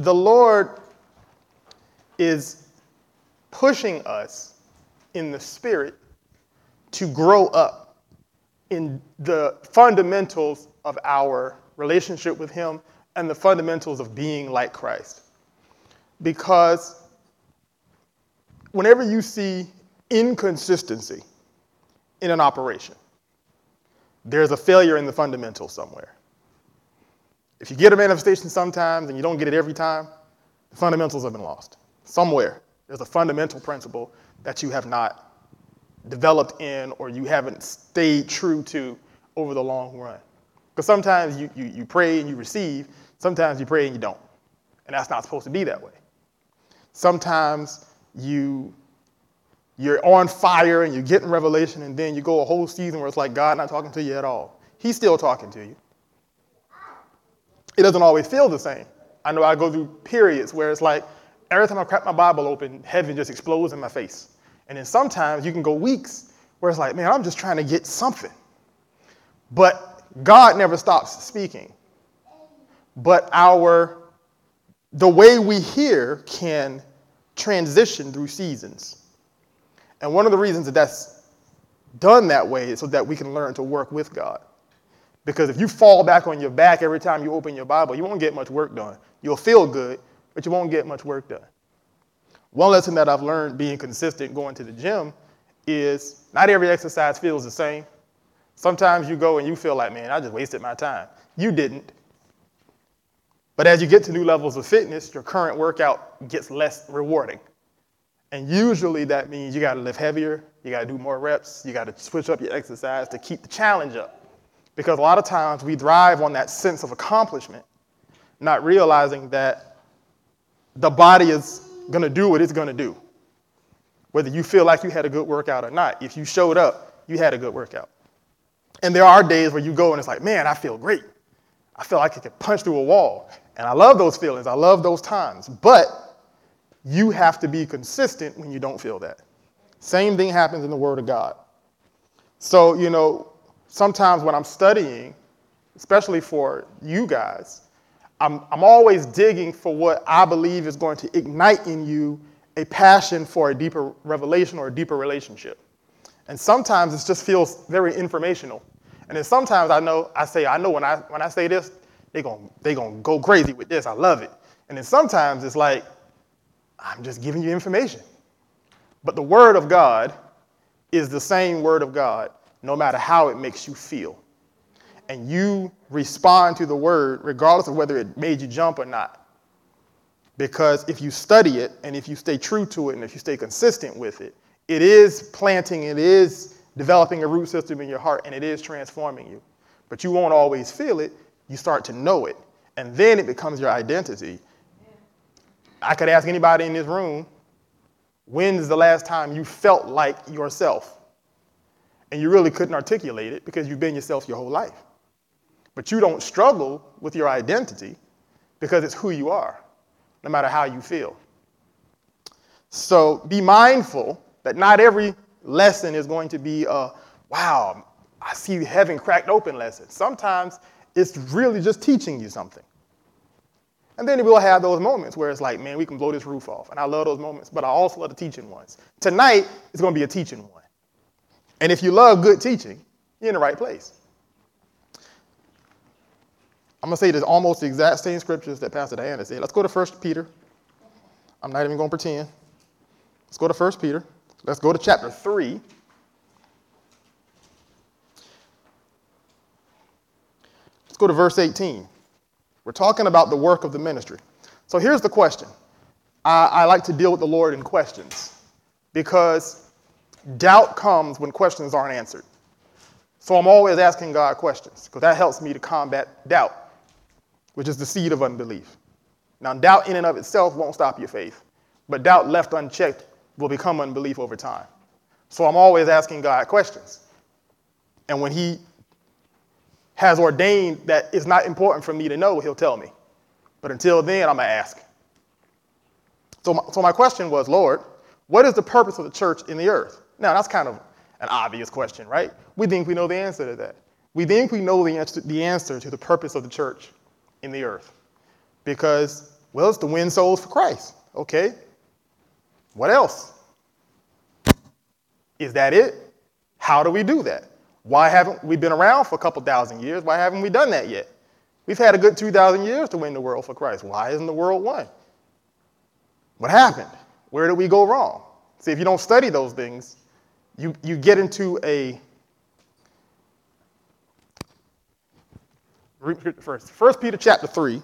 the Lord is pushing us in the spirit to grow up in the fundamentals of our relationship with Him and the fundamentals of being like Christ. Because whenever you see inconsistency in an operation, there's a failure in the fundamentals somewhere. If you get a manifestation sometimes and you don't get it every time, the fundamentals have been lost. Somewhere, there's a fundamental principle that you have not developed in or you haven't stayed true to over the long run. Because sometimes you, you, you pray and you receive, sometimes you pray and you don't. And that's not supposed to be that way. Sometimes you you're on fire and you're getting revelation, and then you go a whole season where it's like God not talking to you at all. He's still talking to you. It doesn't always feel the same. I know I go through periods where it's like every time I crack my Bible open, heaven just explodes in my face. And then sometimes you can go weeks where it's like, man, I'm just trying to get something. But God never stops speaking. But our the way we hear can transition through seasons. And one of the reasons that that's done that way is so that we can learn to work with God. Because if you fall back on your back every time you open your Bible, you won't get much work done. You'll feel good, but you won't get much work done. One lesson that I've learned being consistent going to the gym is not every exercise feels the same. Sometimes you go and you feel like, man, I just wasted my time. You didn't. But as you get to new levels of fitness, your current workout gets less rewarding. And usually that means you got to lift heavier, you got to do more reps, you got to switch up your exercise to keep the challenge up. Because a lot of times we thrive on that sense of accomplishment, not realizing that the body is going to do what it's going to do. Whether you feel like you had a good workout or not, if you showed up, you had a good workout. And there are days where you go and it's like, man, I feel great. I feel like I could punch through a wall. And I love those feelings. I love those times. But you have to be consistent when you don't feel that. Same thing happens in the Word of God. So, you know, sometimes when I'm studying, especially for you guys, I'm, I'm always digging for what I believe is going to ignite in you a passion for a deeper revelation or a deeper relationship. And sometimes it just feels very informational. And then sometimes I know, I say, I know when I, when I say this, they're going they gonna go crazy with this. I love it. And then sometimes it's like, I'm just giving you information. But the Word of God is the same Word of God, no matter how it makes you feel. And you respond to the Word regardless of whether it made you jump or not. Because if you study it and if you stay true to it and if you stay consistent with it, it is planting, it is developing a root system in your heart, and it is transforming you. But you won't always feel it, you start to know it. And then it becomes your identity. I could ask anybody in this room, when's the last time you felt like yourself? And you really couldn't articulate it because you've been yourself your whole life. But you don't struggle with your identity because it's who you are, no matter how you feel. So be mindful that not every lesson is going to be a, wow, I see heaven cracked open lesson. Sometimes it's really just teaching you something. And then we'll have those moments where it's like, man, we can blow this roof off. And I love those moments, but I also love the teaching ones. Tonight is going to be a teaching one. And if you love good teaching, you're in the right place. I'm going to say there's almost the exact same scriptures that Pastor Diana said. Let's go to 1 Peter. I'm not even going to pretend. Let's go to 1 Peter. Let's go to chapter 3. Let's go to verse 18. We're talking about the work of the ministry. So here's the question. I, I like to deal with the Lord in questions because doubt comes when questions aren't answered. So I'm always asking God questions because that helps me to combat doubt, which is the seed of unbelief. Now, doubt in and of itself won't stop your faith, but doubt left unchecked will become unbelief over time. So I'm always asking God questions. And when He has ordained that it's not important for me to know, he'll tell me. But until then, I'm going to ask. So my, so my question was, Lord, what is the purpose of the church in the earth? Now, that's kind of an obvious question, right? We think we know the answer to that. We think we know the answer, the answer to the purpose of the church in the earth. Because Well, it's to win souls for Christ. Okay. What else? Is that it? How do we do that? Why haven't we been around for a couple thousand years? Why haven't we done that yet? We've had a good 2,000 years to win the world for Christ. Why isn't the world won? What happened? Where did we go wrong? See, if you don't study those things, you, you get into a first. First Peter chapter 3,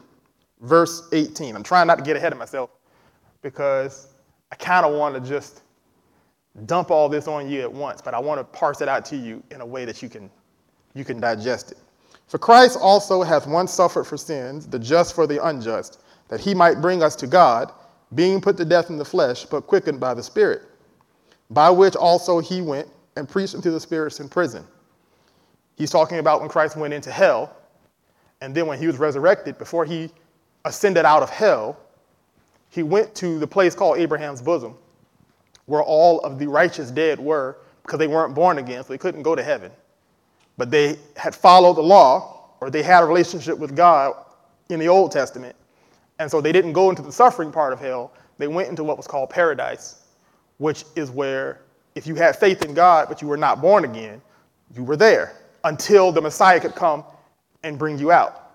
verse 18. I'm trying not to get ahead of myself because I kind of want to just dump all this on you at once, but I want to parse it out to you in a way that you can, you can digest it. For Christ also hath once suffered for sins, the just for the unjust, that he might bring us to God, being put to death in the flesh, but quickened by the Spirit, by which also he went and preached unto the spirits in prison. He's talking about when Christ went into hell, and then when he was resurrected, before he ascended out of hell, he went to the place called Abraham's bosom, where all of the righteous dead were because they weren't born again, so they couldn't go to heaven. But they had followed the law, or they had a relationship with God in the Old Testament. And so they didn't go into the suffering part of hell. They went into what was called paradise, which is where if you had faith in God, but you were not born again, you were there until the Messiah could come and bring you out.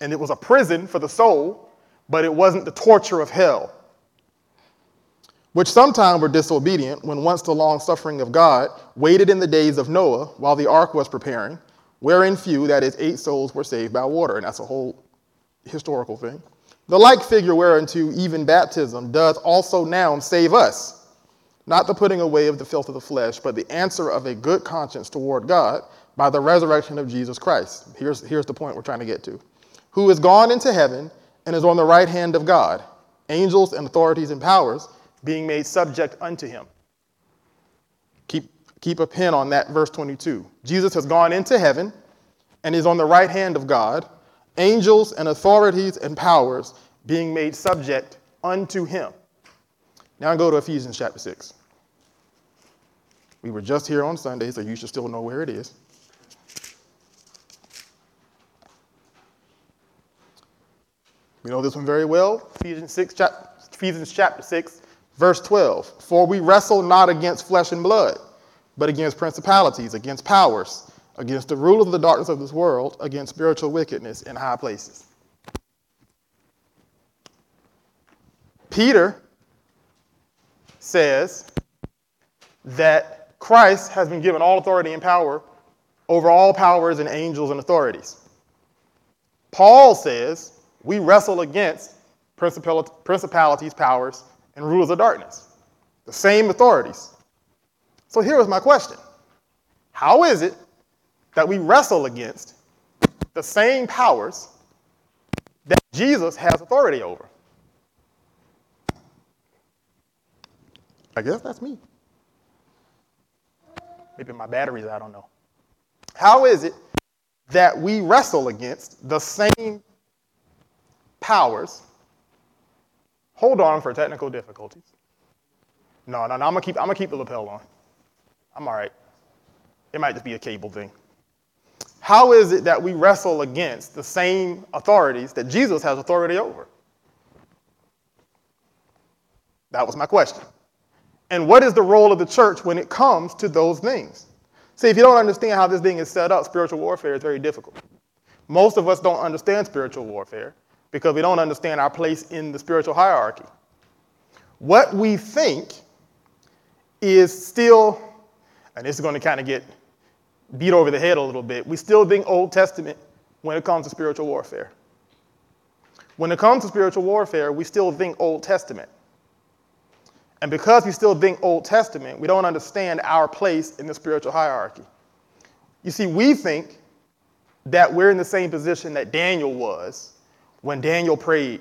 And it was a prison for the soul, but it wasn't the torture of hell which sometime were disobedient when once the long suffering of God waited in the days of Noah while the ark was preparing, wherein few, that is, eight souls, were saved by water. And that's a whole historical thing. The like figure whereunto even baptism doth also now save us, not the putting away of the filth of the flesh, but the answer of a good conscience toward God by the resurrection of Jesus Christ. Here's, here's the point we're trying to get to. Who is gone into heaven and is on the right hand of God, angels and authorities and powers being made subject unto him. Keep, keep a pin on that, verse 22. Jesus has gone into heaven and is on the right hand of God, angels and authorities and powers being made subject unto him. Now I go to Ephesians chapter 6. We were just here on Sunday, so you should still know where it is. We know this one very well. Ephesians 6, Ephesians chapter 6, Verse 12 For we wrestle not against flesh and blood, but against principalities, against powers, against the rulers of the darkness of this world, against spiritual wickedness in high places. Peter says that Christ has been given all authority and power over all powers and angels and authorities. Paul says we wrestle against principalities, powers, and rulers of darkness, the same authorities. So here was my question How is it that we wrestle against the same powers that Jesus has authority over? I guess that's me. Maybe my batteries, I don't know. How is it that we wrestle against the same powers Hold on for technical difficulties. No, no, no, I'm gonna keep, I'm gonna keep the lapel on. I'm all right. It might just be a cable thing. How is it that we wrestle against the same authorities that Jesus has authority over? That was my question. And what is the role of the church when it comes to those things? See, if you don't understand how this thing is set up, spiritual warfare is very difficult. Most of us don't understand spiritual warfare because we don't understand our place in the spiritual hierarchy. What we think is still, and this is going to kind of get beat over the head a little bit, we still think Old Testament when it comes to spiritual warfare. When it comes to spiritual warfare, we still think Old Testament. And because we still think Old Testament, we don't understand our place in the spiritual hierarchy. You see, we think that we're in the same position that Daniel was when Daniel prayed,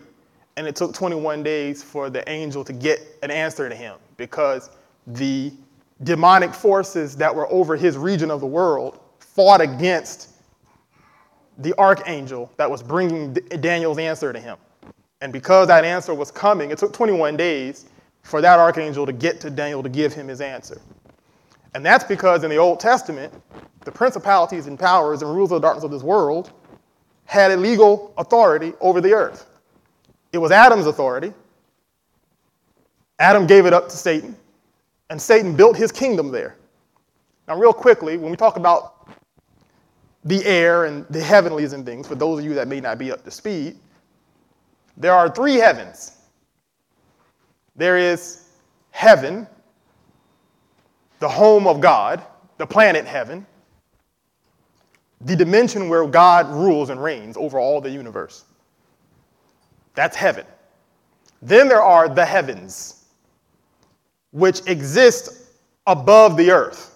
and it took 21 days for the angel to get an answer to him because the demonic forces that were over his region of the world fought against the archangel that was bringing Daniel's answer to him. And because that answer was coming, it took 21 days for that archangel to get to Daniel to give him his answer. And that's because in the Old Testament, the principalities and powers and rules of the darkness of this world had a legal authority over the earth. It was Adam's authority. Adam gave it up to Satan, and Satan built his kingdom there. Now, real quickly, when we talk about the air and the heavenlies and things, for those of you that may not be up to speed, there are three heavens. There is heaven, the home of God, the planet heaven, the dimension where God rules and reigns over all the universe. That's heaven. Then there are the heavens, which exists above the earth.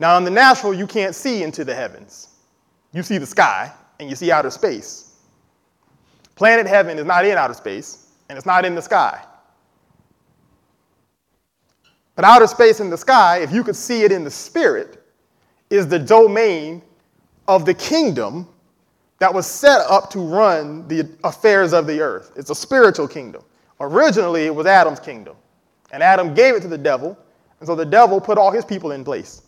Now, in the natural, you can't see into the heavens. You see the sky and you see outer space. Planet heaven is not in outer space and it's not in the sky. But outer space and the sky, if you could see it in the spirit, is the domain of the kingdom that was set up to run the affairs of the earth. It's a spiritual kingdom. Originally, it was Adam's kingdom, and Adam gave it to the devil, and so the devil put all his people in place.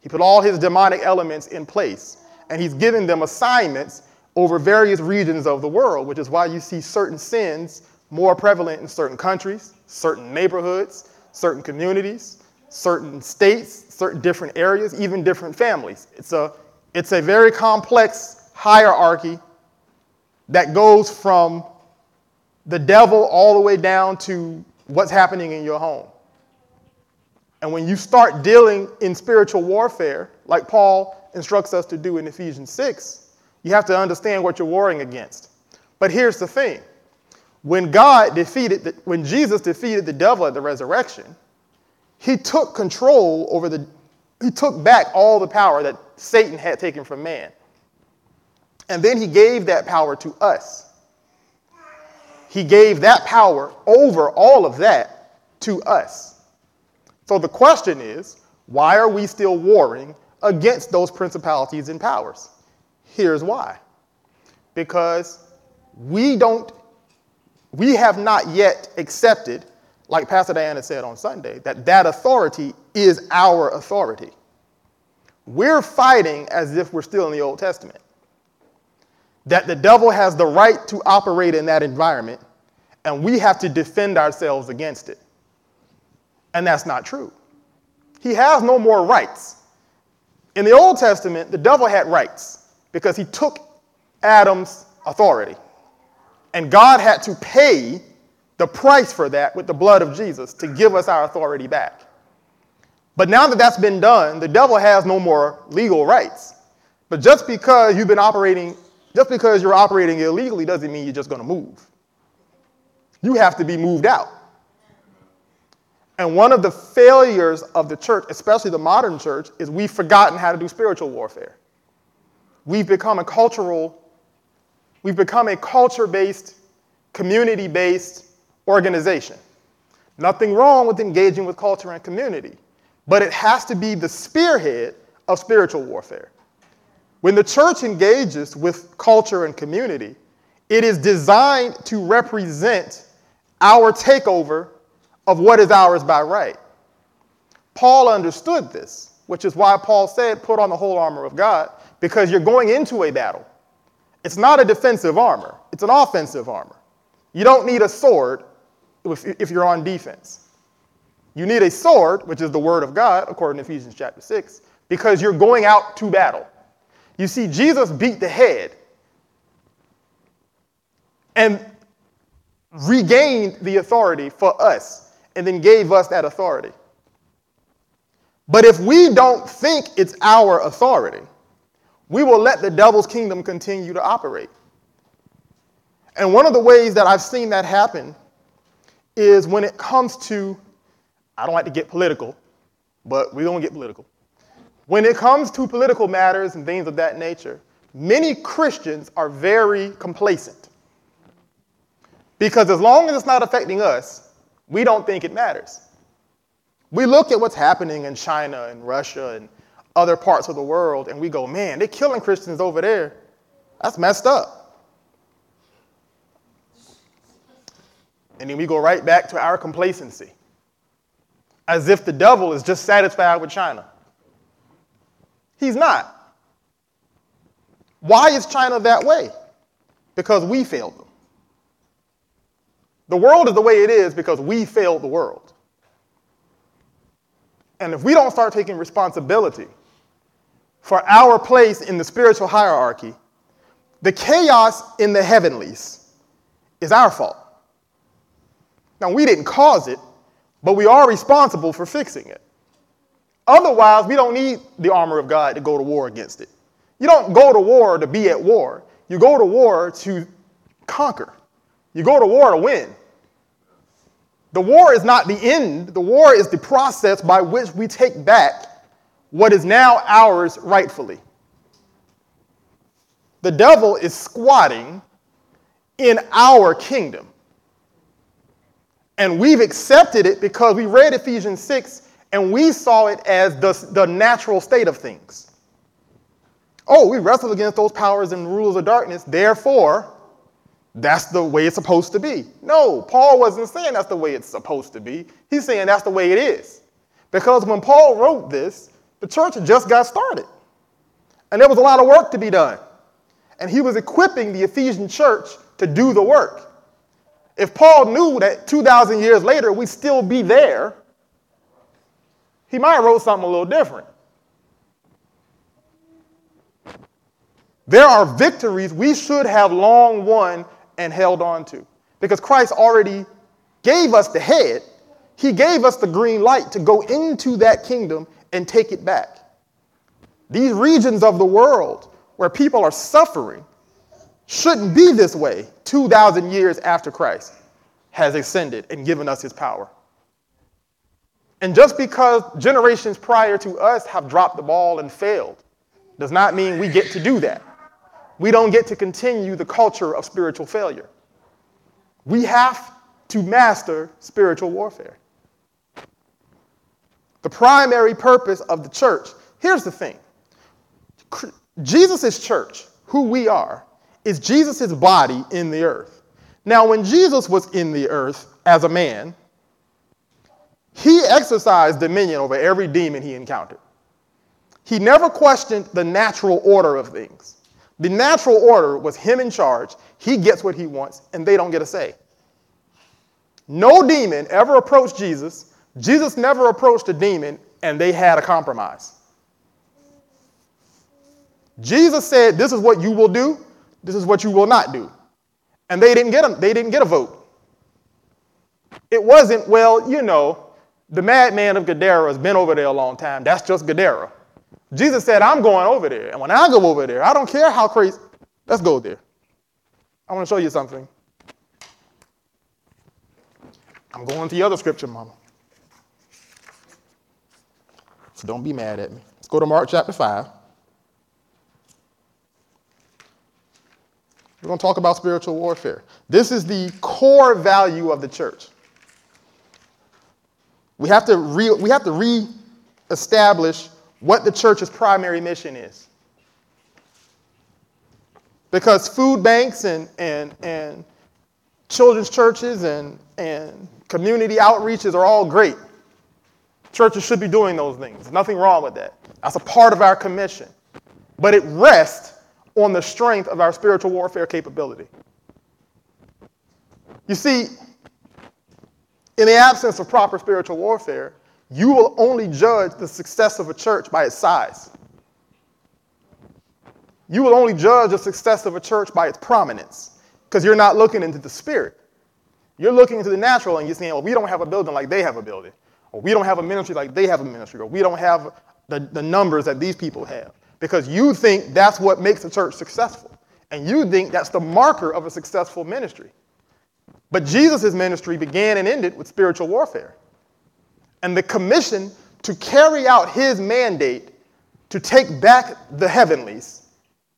He put all his demonic elements in place, and he's given them assignments over various regions of the world, which is why you see certain sins more prevalent in certain countries, certain neighborhoods, certain communities, certain states, certain different areas, even different families. It's a, it's a very complex hierarchy that goes from the devil all the way down to what's happening in your home. And when you start dealing in spiritual warfare, like Paul instructs us to do in Ephesians 6, you have to understand what you're warring against. But here's the thing when God defeated, the, when Jesus defeated the devil at the resurrection, he took control over the, he took back all the power that Satan had taken from man. And then he gave that power to us. He gave that power over all of that to us. So the question is why are we still warring against those principalities and powers? Here's why because we don't we have not yet accepted, like Pastor Diana said on Sunday, that that authority is our authority. We're fighting as if we're still in the Old Testament. That the devil has the right to operate in that environment, and we have to defend ourselves against it. And that's not true. He has no more rights. In the Old Testament, the devil had rights because he took Adam's authority. And God had to pay the price for that with the blood of Jesus to give us our authority back. But now that that's been done, the devil has no more legal rights. But just because you've been operating, just because you're operating illegally doesn't mean you're just going to move. You have to be moved out. And one of the failures of the church, especially the modern church, is we've forgotten how to do spiritual warfare. We've become a cultural We've become a culture based, community based organization. Nothing wrong with engaging with culture and community, but it has to be the spearhead of spiritual warfare. When the church engages with culture and community, it is designed to represent our takeover of what is ours by right. Paul understood this, which is why Paul said, Put on the whole armor of God, because you're going into a battle. It's not a defensive armor, it's an offensive armor. You don't need a sword if you're on defense. You need a sword, which is the word of God, according to Ephesians chapter 6, because you're going out to battle. You see, Jesus beat the head and regained the authority for us and then gave us that authority. But if we don't think it's our authority, we will let the devil's kingdom continue to operate. And one of the ways that I've seen that happen is when it comes to, I don't like to get political, but we're going to get political. When it comes to political matters and things of that nature, many Christians are very complacent. Because as long as it's not affecting us, we don't think it matters. We look at what's happening in China and Russia and other parts of the world and we go, man, they're killing Christians over there. That's messed up. And then we go right back to our complacency, as if the devil is just satisfied with China. He's not. Why is China that way? Because we failed them. The world is the way it is because we failed the world. And if we don't start taking responsibility for our place in the spiritual hierarchy, the chaos in the heavenlies is our fault. Now, we didn't cause it, but we are responsible for fixing it. Otherwise, we don't need the armor of God to go to war against it. You don't go to war to be at war, you go to war to conquer, you go to war to win. The war is not the end, the war is the process by which we take back what is now ours rightfully. The devil is squatting in our kingdom. And we've accepted it because we read Ephesians 6 and we saw it as the, the natural state of things. Oh, we wrestle against those powers and rulers of darkness, therefore, that's the way it's supposed to be. No, Paul wasn't saying that's the way it's supposed to be. He's saying that's the way it is. Because when Paul wrote this, the church had just got started. And there was a lot of work to be done. And he was equipping the Ephesian church to do the work. If Paul knew that 2,000 years later we'd still be there, he might have wrote something a little different. There are victories we should have long won and held on to because Christ already gave us the head. He gave us the green light to go into that kingdom and take it back. These regions of the world where people are suffering shouldn't be this way 2,000 years after Christ has ascended and given us his power. And just because generations prior to us have dropped the ball and failed does not mean we get to do that. We don't get to continue the culture of spiritual failure. We have to master spiritual warfare. The primary purpose of the church, here's the thing Jesus' church, who we are, is Jesus' body in the earth. Now, when Jesus was in the earth as a man, he exercised dominion over every demon he encountered. He never questioned the natural order of things. The natural order was him in charge, he gets what he wants, and they don't get a say. No demon ever approached Jesus. Jesus never approached a demon, and they had a compromise. Jesus said, This is what you will do, this is what you will not do. And they didn't get a, they didn't get a vote. It wasn't, well, you know, the madman of Gadara has been over there a long time. That's just Gadara. Jesus said, I'm going over there. And when I go over there, I don't care how crazy. Let's go there. I want to show you something. I'm going to the other scripture, Mama. So don't be mad at me. Let's go to Mark chapter 5. We're going to talk about spiritual warfare. This is the core value of the church. We have to, re- we have to re-establish what the church's primary mission is. Because food banks and, and, and children's churches and, and community outreaches are all great. Churches should be doing those things. Nothing wrong with that. That's a part of our commission. But it rests on the strength of our spiritual warfare capability. You see, in the absence of proper spiritual warfare, you will only judge the success of a church by its size. You will only judge the success of a church by its prominence because you're not looking into the spirit. You're looking into the natural and you're saying, well, we don't have a building like they have a building, or we don't have a ministry like they have a ministry, or we don't have the, the numbers that these people have because you think that's what makes a church successful. And you think that's the marker of a successful ministry. But Jesus' ministry began and ended with spiritual warfare. And the commission to carry out his mandate to take back the heavenlies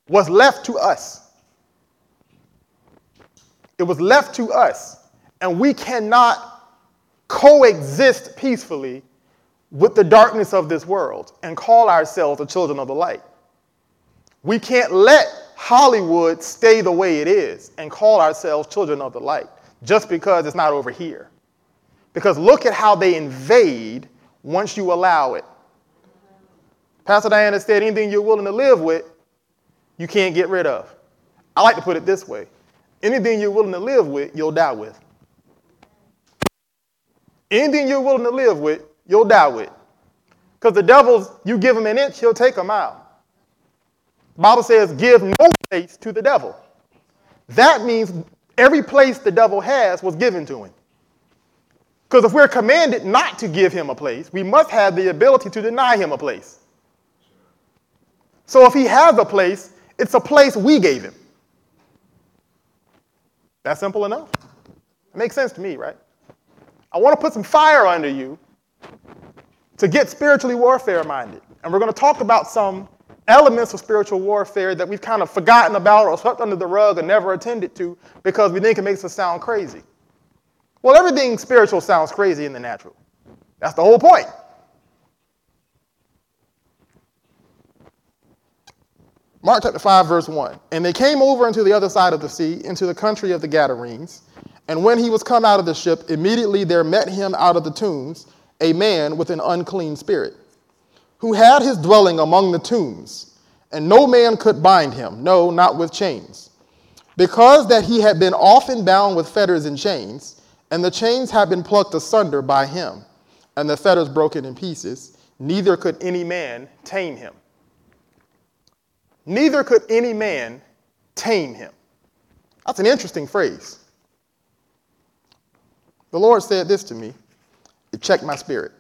was left to us. It was left to us. And we cannot coexist peacefully with the darkness of this world and call ourselves the children of the light. We can't let Hollywood stay the way it is and call ourselves children of the light just because it's not over here. Because look at how they invade once you allow it. Pastor Diana said, anything you're willing to live with, you can't get rid of. I like to put it this way anything you're willing to live with, you'll die with. Anything you're willing to live with, you'll die with. Because the devil's, you give him an inch, he'll take a mile. The Bible says, give no place to the devil. That means every place the devil has was given to him. Because if we're commanded not to give him a place, we must have the ability to deny him a place. So if he has a place, it's a place we gave him. That's simple enough. It makes sense to me, right? I want to put some fire under you to get spiritually warfare minded. And we're going to talk about some elements of spiritual warfare that we've kind of forgotten about or swept under the rug or never attended to because we think it makes us sound crazy. Well, everything spiritual sounds crazy in the natural. That's the whole point. Mark chapter 5, verse 1. And they came over into the other side of the sea, into the country of the Gadarenes. And when he was come out of the ship, immediately there met him out of the tombs a man with an unclean spirit, who had his dwelling among the tombs, and no man could bind him, no, not with chains. Because that he had been often bound with fetters and chains, and the chains had been plucked asunder by him, and the fetters broken in pieces, neither could any man tame him. Neither could any man tame him. That's an interesting phrase. The Lord said this to me. It checked my spirit.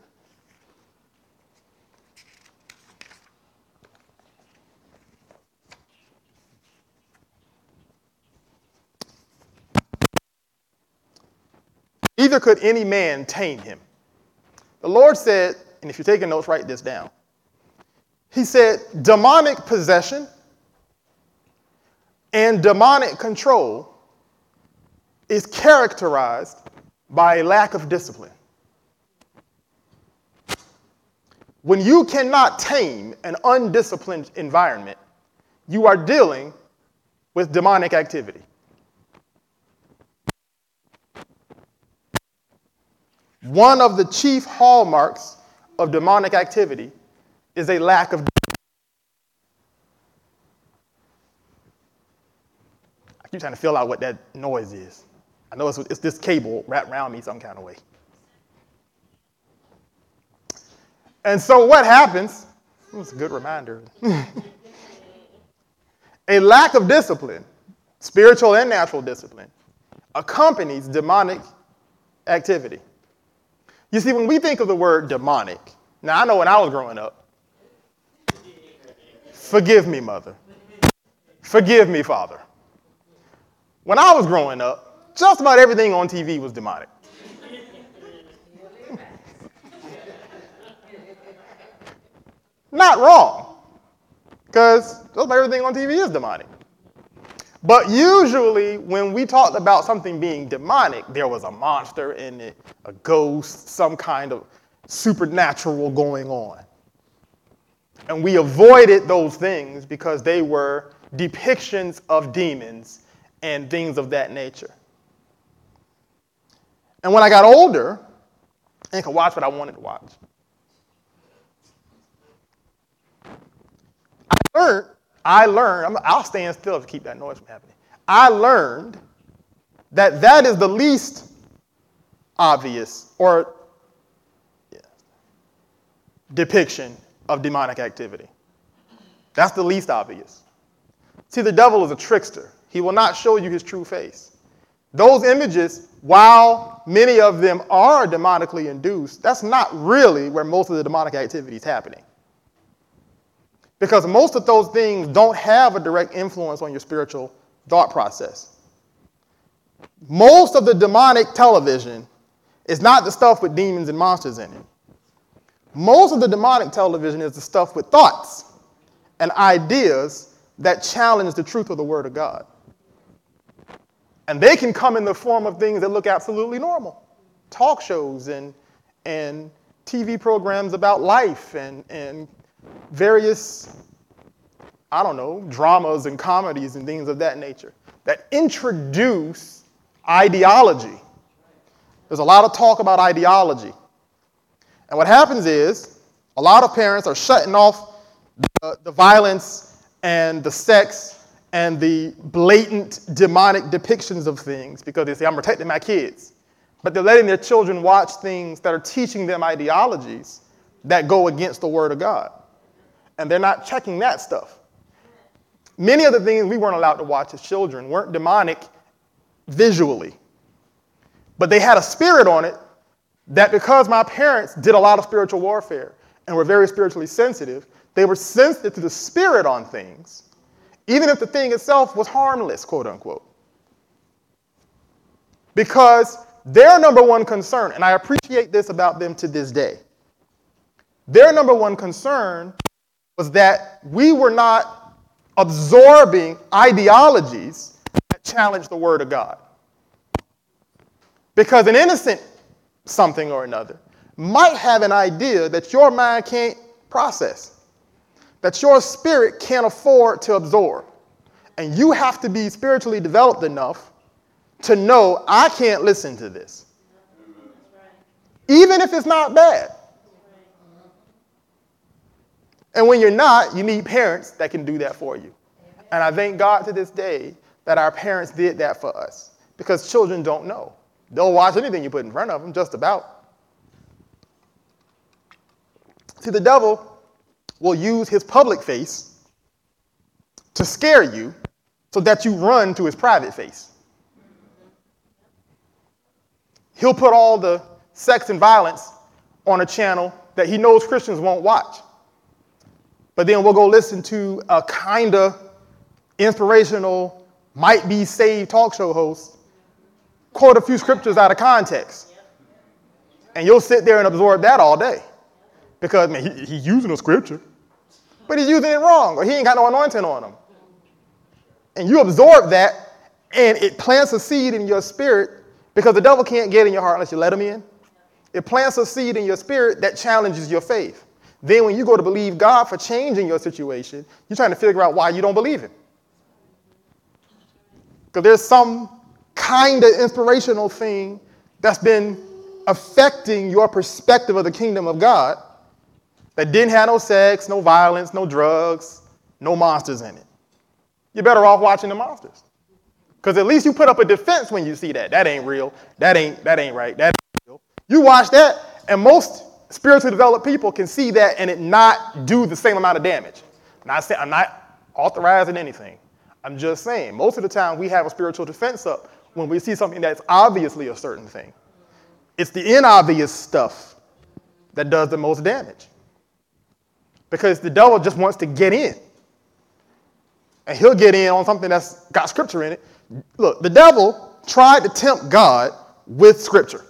Neither could any man tame him. The Lord said, and if you're taking notes, write this down. He said, demonic possession and demonic control is characterized by a lack of discipline. When you cannot tame an undisciplined environment, you are dealing with demonic activity. One of the chief hallmarks of demonic activity is a lack of I keep trying to feel out what that noise is. I know it's, it's this cable wrapped around me some kind of way. And so what happens? It's a good reminder. a lack of discipline, spiritual and natural discipline, accompanies demonic activity. You see, when we think of the word demonic, now I know when I was growing up, forgive me, mother. Forgive me, father. When I was growing up, just about everything on TV was demonic. Not wrong, because just about everything on TV is demonic. But usually, when we talked about something being demonic, there was a monster in it, a ghost, some kind of supernatural going on. And we avoided those things because they were depictions of demons and things of that nature. And when I got older, I could watch what I wanted to watch. I learned, I learned, i will stand still to keep that noise from happening. I learned that that is the least obvious or yeah, depiction of demonic activity. That's the least obvious. See, the devil is a trickster. He will not show you his true face. Those images, while many of them are demonically induced, that's not really where most of the demonic activity is happening. Because most of those things don't have a direct influence on your spiritual thought process. Most of the demonic television is not the stuff with demons and monsters in it. Most of the demonic television is the stuff with thoughts and ideas that challenge the truth of the Word of God. And they can come in the form of things that look absolutely normal talk shows and, and TV programs about life and, and various, I don't know, dramas and comedies and things of that nature that introduce ideology. There's a lot of talk about ideology. And what happens is a lot of parents are shutting off the, the violence and the sex and the blatant demonic depictions of things because they say, I'm protecting my kids. but they're letting their children watch things that are teaching them ideologies that go against the Word of God. And they're not checking that stuff. Many of the things we weren't allowed to watch as children weren't demonic visually, but they had a spirit on it that because my parents did a lot of spiritual warfare and were very spiritually sensitive, they were sensitive to the spirit on things, even if the thing itself was harmless, quote unquote. Because their number one concern, and I appreciate this about them to this day, their number one concern was that we were not absorbing ideologies that challenged the Word of God. Because an innocent something or another might have an idea that your mind can't process, that your spirit can't afford to absorb. And you have to be spiritually developed enough to know I can't listen to this. Even if it's not bad. And when you're not, you need parents that can do that for you. And I thank God to this day that our parents did that for us because children don't know. They'll watch anything you put in front of them, just about. See, the devil will use his public face to scare you so that you run to his private face. He'll put all the sex and violence on a channel that he knows Christians won't watch. But then we'll go listen to a kind of inspirational, might be saved talk show host quote a few scriptures out of context. And you'll sit there and absorb that all day. Because, man, he, he's using a scripture, but he's using it wrong, or he ain't got no anointing on him. And you absorb that, and it plants a seed in your spirit because the devil can't get in your heart unless you let him in. It plants a seed in your spirit that challenges your faith. Then, when you go to believe God for changing your situation, you're trying to figure out why you don't believe Him. Because there's some kind of inspirational thing that's been affecting your perspective of the kingdom of God that didn't have no sex, no violence, no drugs, no monsters in it. You're better off watching the monsters. Because at least you put up a defense when you see that. That ain't real. That ain't, that ain't right. That ain't real. You watch that, and most spiritually developed people can see that and it not do the same amount of damage. I'm not, saying, I'm not authorizing anything. I'm just saying, most of the time we have a spiritual defense up when we see something that's obviously a certain thing. It's the inobvious stuff that does the most damage. Because the devil just wants to get in. And he'll get in on something that's got scripture in it. Look, the devil tried to tempt God with scripture.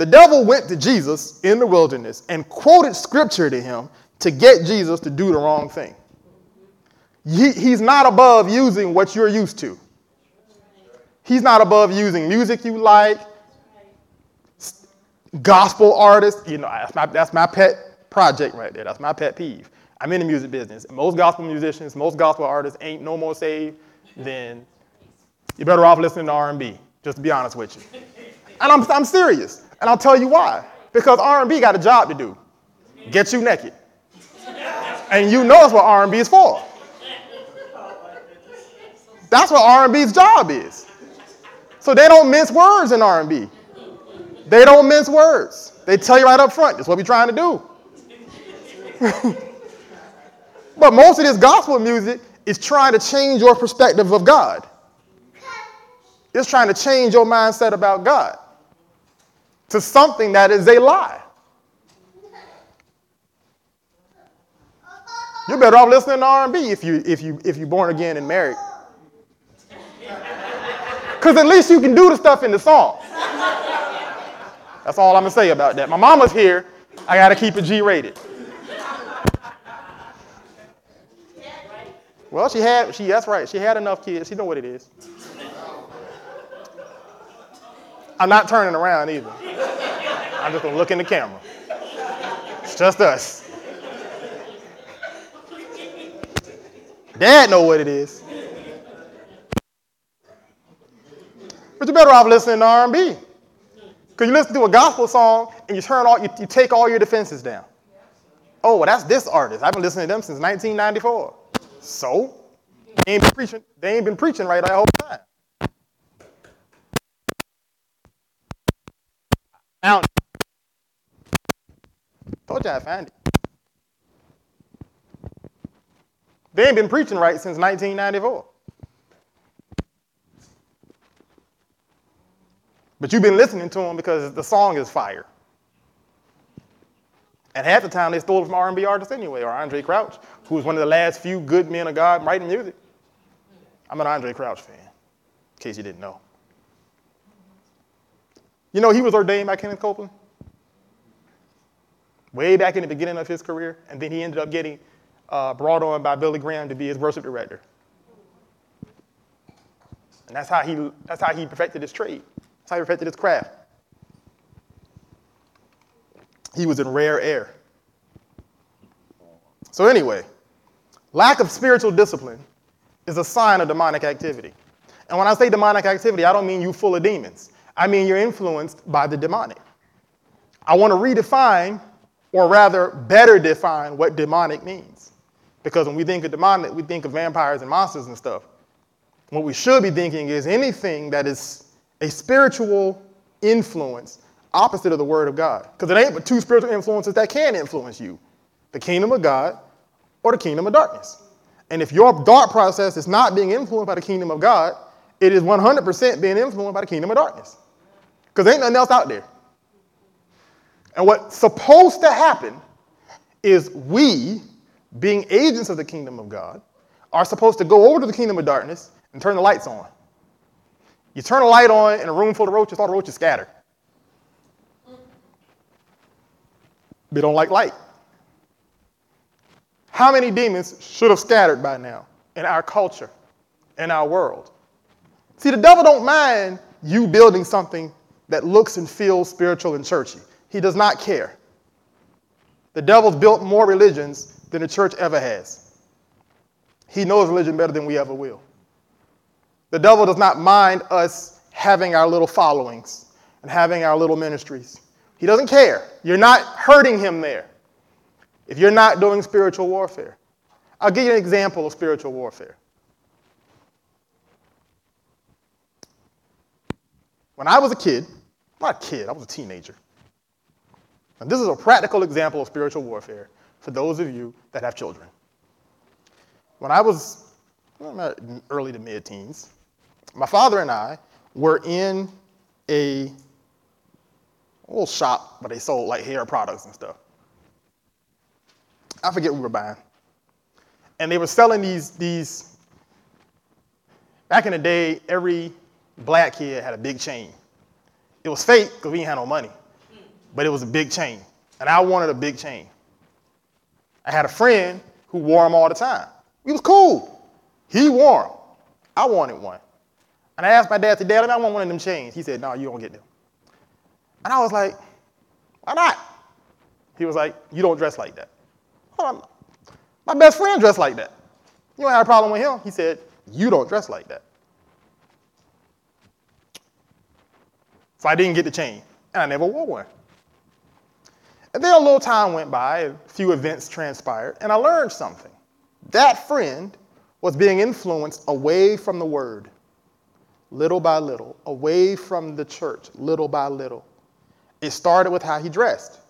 The devil went to Jesus in the wilderness and quoted scripture to him to get Jesus to do the wrong thing. He, he's not above using what you're used to. He's not above using music you like, gospel artists. You know, that's my, that's my pet project right there. That's my pet peeve. I'm in the music business. Most gospel musicians, most gospel artists ain't no more saved than you're better off listening to R&B, just to be honest with you. And I'm, I'm serious. And I'll tell you why. Because R&B got a job to do. Get you naked. And you know that's what R&B is for. That's what R&B's job is. So they don't mince words in R&B. They don't mince words. They tell you right up front, that's what we're trying to do. but most of this gospel music is trying to change your perspective of God. It's trying to change your mindset about God to something that is a lie. You're better off listening to R&B if you if you if you're born again and married. Because at least you can do the stuff in the song. That's all I'm to say about that. My mama's here. I got to keep it G rated. Well, she had, she, that's right. She had enough kids. She know what it is. I'm not turning around either. I'm just going to look in the camera. It's just us. Dad know what it is. But you're better off listening to R&B. Because you listen to a gospel song and you turn all, you, you take all your defenses down. Oh, well, that's this artist. I've been listening to them since 1994. So, they ain't been preaching, they ain't been preaching right the whole time. Found Told you I found it. They ain't been preaching right since 1994. But you've been listening to them because the song is fire. And half the time they stole it from R&B artists anyway, or Andraé Crouch, who was one of the last few good men of God writing music. I'm an Andraé Crouch fan, in case you didn't know. You know, he was ordained by Kenneth Copeland way back in the beginning of his career, and then he ended up getting uh, brought on by Billy Graham to be his worship director. And that's how he, that's how he perfected his trade. That's how he perfected his craft. He was in rare air. So, anyway, lack of spiritual discipline is a sign of demonic activity. And when I say demonic activity, I don't mean you full of demons. I mean you're influenced by the demonic. I want to redefine, or rather, better define what demonic means. Because when we think of demonic, we think of vampires and monsters and stuff. What we should be thinking is anything that is a spiritual influence opposite of the Word of God. Because it ain't but two spiritual influences that can influence you the kingdom of God or the kingdom of darkness. And if your thought process is not being influenced by the kingdom of God, it is 100% being influenced by the kingdom of darkness. Because there ain't nothing else out there. And what's supposed to happen is we, being agents of the kingdom of God, are supposed to go over to the kingdom of darkness and turn the lights on. You turn a light on in a room full of roaches, all the roaches scatter. They don't like light. How many demons should have scattered by now in our culture, in our world? See, the devil don't mind you building something that looks and feels spiritual and churchy. He does not care. The devil's built more religions than the church ever has. He knows religion better than we ever will. The devil does not mind us having our little followings and having our little ministries. He doesn't care. You're not hurting him there if you're not doing spiritual warfare. I'll give you an example of spiritual warfare. When I was a kid, not a kid, I was a teenager. And this is a practical example of spiritual warfare for those of you that have children. When I was early to mid teens, my father and I were in a little shop, but they sold like hair products and stuff. I forget what we were buying. And they were selling these, these, back in the day, every black kid had a big chain. It was fake because we didn't have no money, but it was a big chain. And I wanted a big chain. I had a friend who wore them all the time. He was cool. He wore them. I wanted one. And I asked my dad, to Dad, I want one of them chains. He said, No, you don't get them. And I was like, why not? He was like, you don't dress like that. my best friend dressed like that. You don't have a problem with him. He said, you don't dress like that. So I didn't get the chain, and I never wore one. And then a little time went by, a few events transpired, and I learned something. That friend was being influenced away from the word, little by little, away from the church, little by little. It started with how he dressed,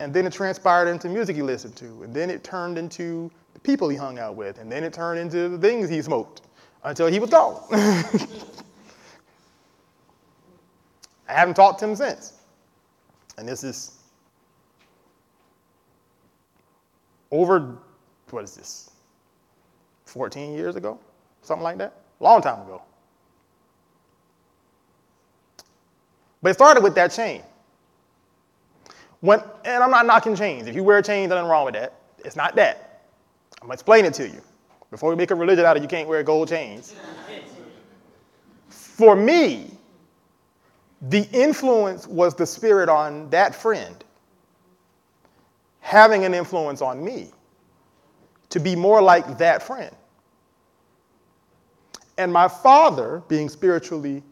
and then it transpired into music he listened to, and then it turned into the people he hung out with, and then it turned into the things he smoked until he was gone. I haven't talked to him since. And this is over, what is this, 14 years ago? Something like that? Long time ago. But it started with that chain. When, and I'm not knocking chains. If you wear chains, nothing wrong with that. It's not that. I'm gonna explain it to you. Before we make a religion out of you can't wear gold chains. For me, the influence was the spirit on that friend having an influence on me to be more like that friend. And my father, being spiritually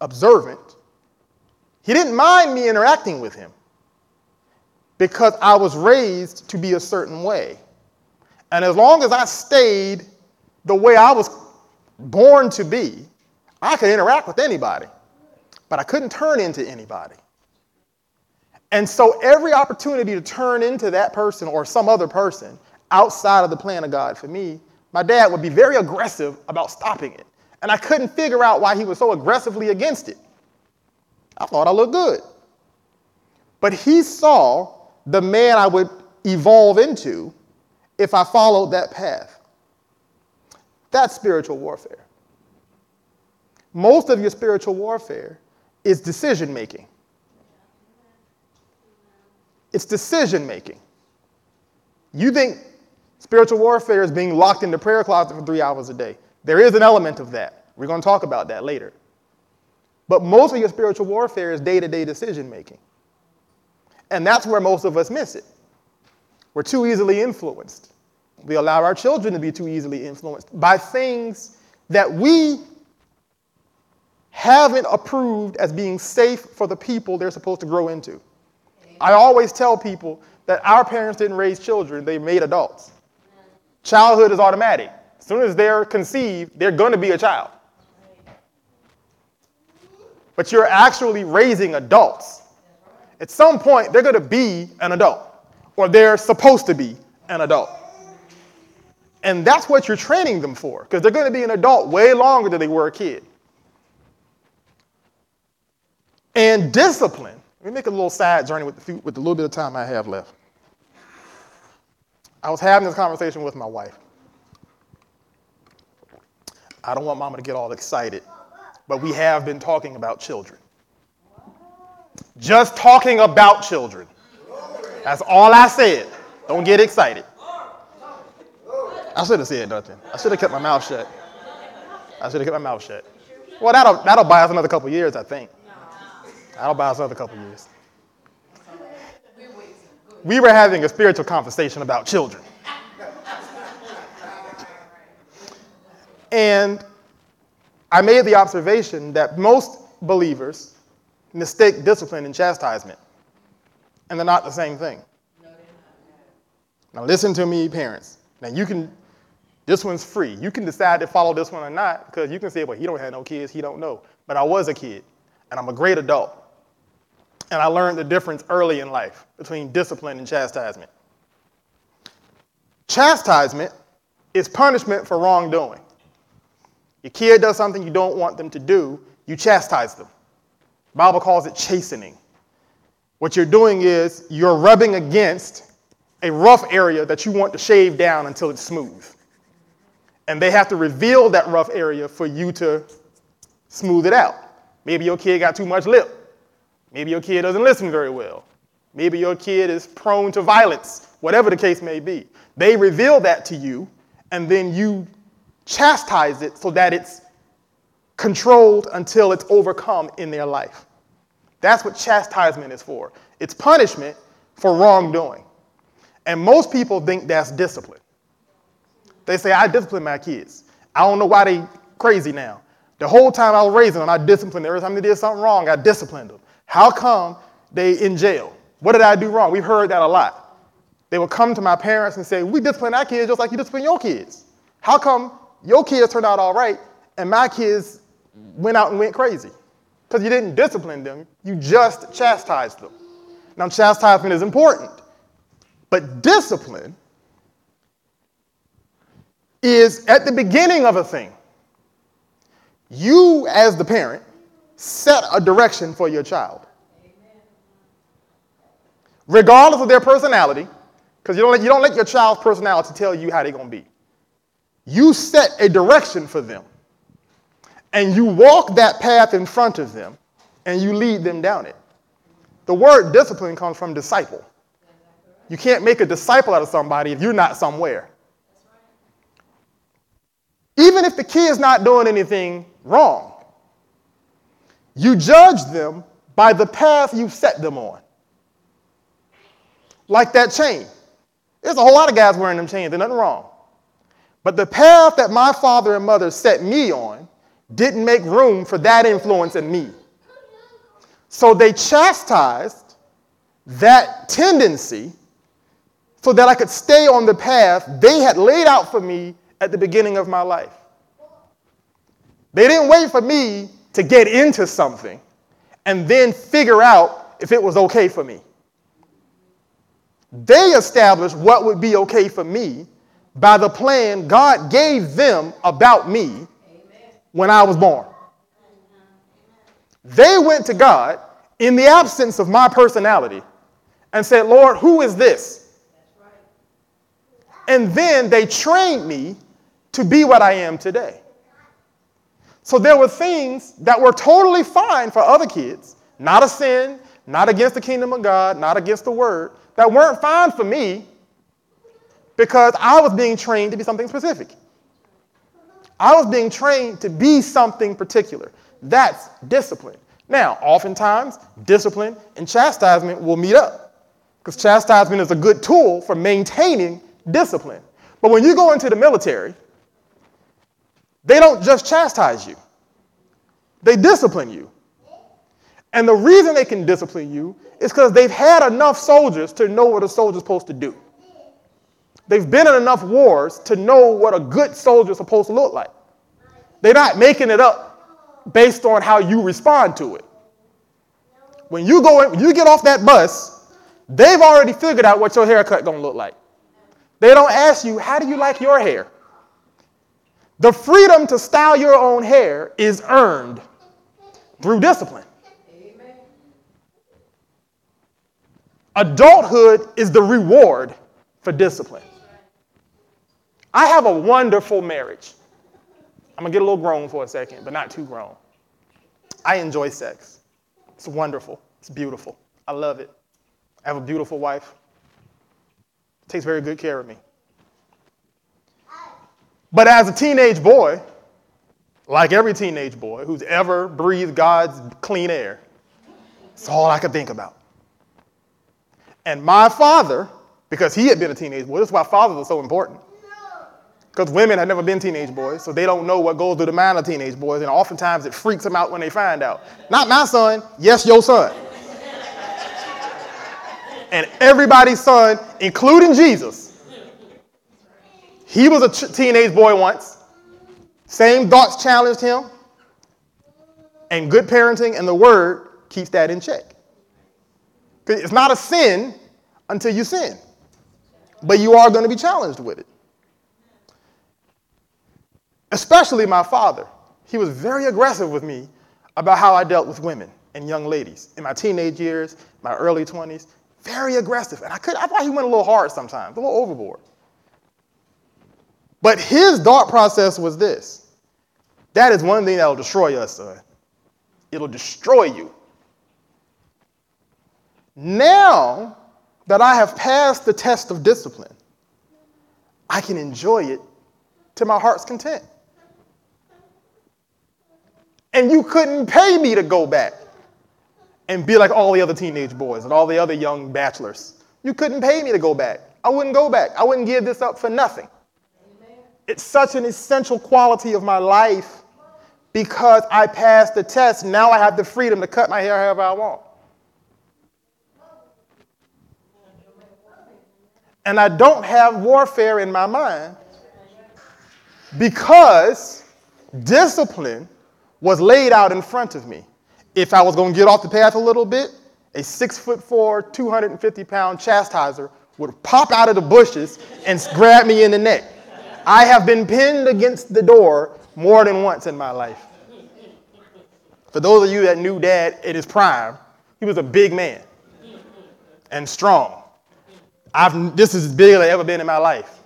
observant, he didn't mind me interacting with him because I was raised to be a certain way. And as long as I stayed the way I was born to be, I could interact with anybody, but I couldn't turn into anybody. And so every opportunity to turn into that person or some other person outside of the plan of God for me, my dad would be very aggressive about stopping it. And I couldn't figure out why he was so aggressively against it. I thought I looked good. But he saw the man I would evolve into if I followed that path. That's spiritual warfare. Most of your spiritual warfare is decision making. It's decision making. You think spiritual warfare is being locked in the prayer closet for three hours a day. There is an element of that. We're going to talk about that later. But most of your spiritual warfare is day to day decision making. And that's where most of us miss it. We're too easily influenced. We allow our children to be too easily influenced by things that we haven't approved as being safe for the people they're supposed to grow into. I always tell people that our parents didn't raise children, they made adults. Childhood is automatic. As soon as they're conceived, they're going to be a child. But you're actually raising adults. At some point, they're going to be an adult, or they're supposed to be an adult. And that's what you're training them for, because they're going to be an adult way longer than they were a kid. And discipline. Let me make a little side journey with the, few, with the little bit of time I have left. I was having this conversation with my wife. I don't want mama to get all excited, but we have been talking about children. Just talking about children. That's all I said. Don't get excited. I should have said nothing. I should have kept my mouth shut. I should have kept my mouth shut. Well, that'll, that'll buy us another couple years, I think. That'll buy us another couple years. We were having a spiritual conversation about children. And I made the observation that most believers mistake discipline and chastisement, and they're not the same thing. Now, listen to me, parents. Now, you can this one's free. You can decide to follow this one or not because you can say, well, he don't have no kids, he don't know. But I was a kid, and I'm a great adult. And I learned the difference early in life between discipline and chastisement. Chastisement is punishment for wrongdoing. Your kid does something you don't want them to do, you chastise them. The Bible calls it chastening. What you're doing is you're rubbing against a rough area that you want to shave down until it's smooth and they have to reveal that rough area for you to smooth it out. Maybe your kid got too much lip. Maybe your kid doesn't listen very well. Maybe your kid is prone to violence, whatever the case may be. They reveal that to you, and then you chastise it so that it's controlled until it's overcome in their life. That's what chastisement is for. It's punishment for wrongdoing. And most people think that's discipline. They say, I discipline my kids. I don't know why they crazy now. The whole time I was raising them, I disciplined them. Every time they did something wrong, I disciplined them. How come they in jail? What did I do wrong? We've heard that a lot. They would come to my parents and say, we discipline our kids just like you discipline your kids. How come your kids turned out all right and my kids went out and went crazy? Because you didn't discipline them, you just chastised them. Now, chastisement is important, but discipline is at the beginning of a thing. You, as the parent, set a direction for your child. Regardless of their personality, because you, don't let, you don't let your child's personality tell you how they're going to be. You set a direction for them. And you walk that path in front of them and you lead them down it. The word discipline comes from disciple. You can't make a disciple out of somebody if you're not somewhere. Even if the kid's not doing anything wrong, you judge them by the path you set them on. Like that chain. There's a whole lot of guys wearing them chains, there's nothing wrong. But the path that my father and mother set me on didn't make room for that influence in me. So they chastised that tendency so that I could stay on the path they had laid out for me at the beginning of my life. They didn't wait for me to get into something and then figure out if it was okay for me. They established what would be okay for me by the plan God gave them about me when I was born. They went to God in the absence of my personality and said, Lord, who is this? And then they trained me to be what I am today. So there were things that were totally fine for other kids, not a sin, not against the kingdom of God, not against the word, that weren't fine for me because I was being trained to be something specific. I was being trained to be something particular. That's discipline. Now, oftentimes, discipline and chastisement will meet up because chastisement is a good tool for maintaining discipline. But when you go into the military, they don't just chastise you, they discipline you. And the reason they can discipline you is because they've had enough soldiers to know what a soldier's supposed to do. They've been in enough wars to know what a good soldier is supposed to look like. They're not making it up based on how you respond to it. When you go in, when you get off that bus, they've already figured out what your haircut gonna look like. They don't ask you, how do you like your hair? The freedom to style your own hair is earned through discipline. Adulthood is the reward for discipline. I have a wonderful marriage. I'm gonna get a little grown for a second, but not too grown. I enjoy sex. It's wonderful. It's beautiful. I love it. I have a beautiful wife. Takes very good care of me. But as a teenage boy, like every teenage boy who's ever breathed God's clean air, it's all I could think about. And my father, because he had been a teenage boy, this is why fathers are so important. Because women have never been teenage boys, so they don't know what goes through the mind of teenage boys, and oftentimes it freaks them out when they find out. Not my son, yes, your son. and everybody's son, including Jesus. He was a teenage boy once. Same thoughts challenged him. And good parenting and the word keeps that in check. It's not a sin until you sin, but you are going to be challenged with it. Especially my father. He was very aggressive with me about how I dealt with women and young ladies in my teenage years, my early 20s. Very aggressive. And I, could, I thought he went a little hard sometimes, a little overboard. But his thought process was this that is one thing that will destroy us, son. It'll destroy you. Now that I have passed the test of discipline, I can enjoy it to my heart's content. And you couldn't pay me to go back and be like all the other teenage boys and all the other young bachelors. You couldn't pay me to go back. I wouldn't go back. I wouldn't give this up for nothing. It's such an essential quality of my life because I passed the test. Now I have the freedom to cut my hair however I want. and I don't have warfare in my mind because discipline was laid out in front of me. If I was going to get off the path a little bit, a six foot four, 250 pound chastiser would pop out of the bushes and grab me in the neck. I have been pinned against the door more than once in my life. For those of you that knew dad at his prime, he was a big man and strong. I've, this is as big as I've ever been in my life.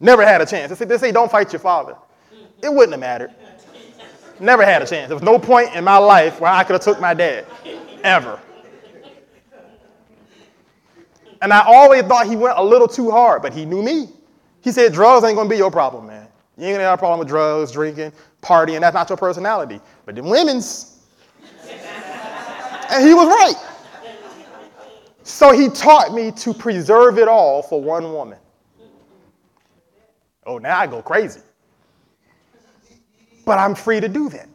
Never had a chance. They say, they say, don't fight your father. It wouldn't have mattered. Never had a chance. There was no point in my life where I could have took my dad, ever. And I always thought he went a little too hard, but he knew me. He said, drugs ain't gonna be your problem, man. You ain't gonna have a problem with drugs, drinking, partying. That's not your personality. But the women's. and he was right. So he taught me to preserve it all for one woman. Oh, now I go crazy. But I'm free to do that.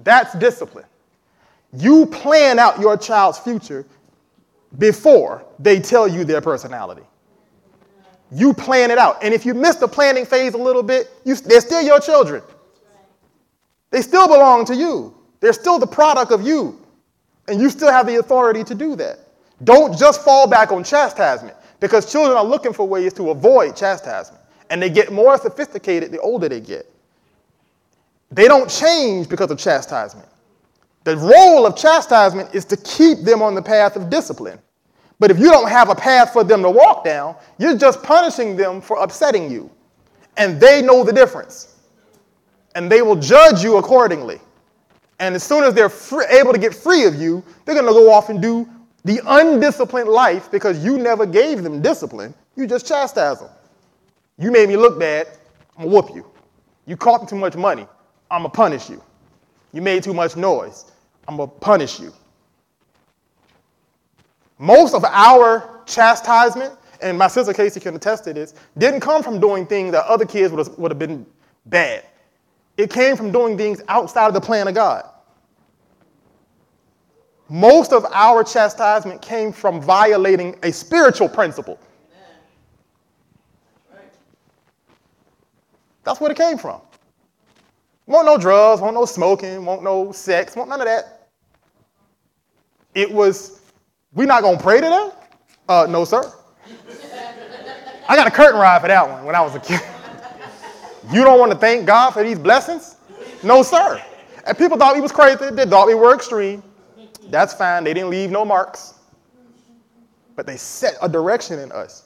That's discipline. You plan out your child's future before they tell you their personality. You plan it out. And if you miss the planning phase a little bit, you, they're still your children. They still belong to you. They're still the product of you. And you still have the authority to do that. Don't just fall back on chastisement because children are looking for ways to avoid chastisement. And they get more sophisticated the older they get. They don't change because of chastisement. The role of chastisement is to keep them on the path of discipline. But if you don't have a path for them to walk down, you're just punishing them for upsetting you. And they know the difference. And they will judge you accordingly. And as soon as they're free, able to get free of you, they're going to go off and do the undisciplined life because you never gave them discipline. You just chastise them. You made me look bad. I'm going to whoop you. You cost me too much money. I'm going to punish you. You made too much noise. I'm going to punish you. Most of our chastisement, and my sister Casey can attest to this, didn't come from doing things that other kids would have, would have been bad. It came from doing things outside of the plan of God. Most of our chastisement came from violating a spiritual principle. That's where it came from. Won't no drugs, won't no smoking, won't no sex, won't none of that. It was, we not gonna pray today? Uh, no, sir. I got a curtain ride for that one when I was a kid. you don't want to thank God for these blessings? No, sir. And people thought we was crazy. They thought we were extreme. That's fine. They didn't leave no marks. But they set a direction in us.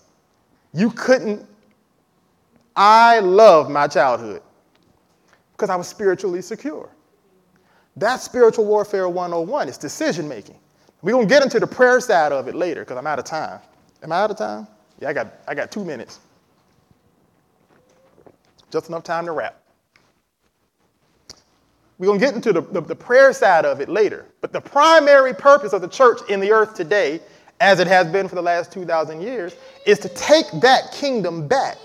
You couldn't. I love my childhood because I was spiritually secure. That's spiritual warfare 101. It's decision making. We're going to get into the prayer side of it later because I'm out of time. Am I out of time? Yeah, I got, I got two minutes. Just enough time to wrap. We're going to get into the, the, the, prayer side of it later. But the primary purpose of the church in the earth today, as it has been for the last 2,000 years, is to take that kingdom back.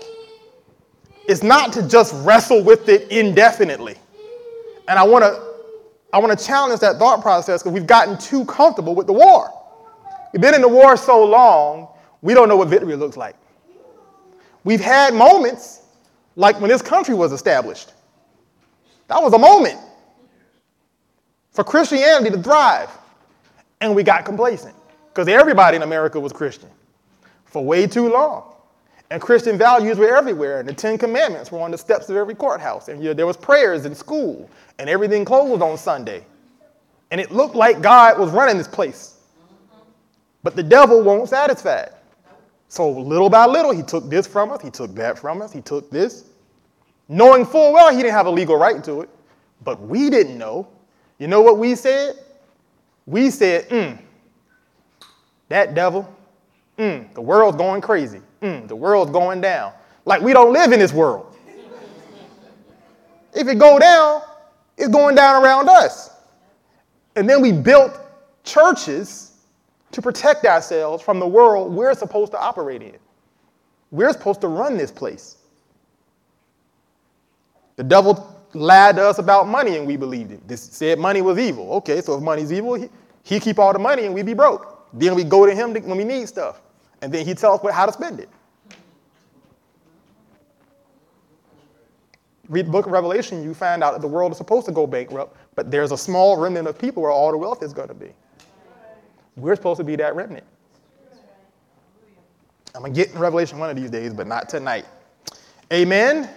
It's not to just wrestle with it indefinitely. And I want to I want to challenge that thought process because we've gotten too comfortable with the war. We've been in the war so long, we don't know what victory looks like. We've had moments like when this country was established. That was a moment for Christianity to thrive. And we got complacent because everybody in America was Christian for way too long. And Christian values were everywhere. And the Ten Commandments were on the steps of every courthouse. And you know, there was prayers in school. And everything closed on Sunday. And it looked like God was running this place. But the devil won't satisfy. So little by little, he took this from us. He took that from us. He took this. Knowing full well he didn't have a legal right to it. But we didn't know. You know what we said? We said, mm, that devil, mm, the world's going crazy. Mm, the world's going down. Like we don't live in this world. if it go down, it's going down around us. And then we built churches to protect ourselves from the world we're supposed to operate in. We're supposed to run this place. The devil lied to us about money and we believed it. This said money was evil. Okay, so if money's evil, he, he keep all the money and we be broke. Then we go to him when we need stuff. And then he tell us how to spend it. Read the book of Revelation, you find out that the world is supposed to go bankrupt, but there's a small remnant of people where all the wealth is going to be. We're supposed to be that remnant. I'm going to get in Revelation one of these days, but not tonight. Amen.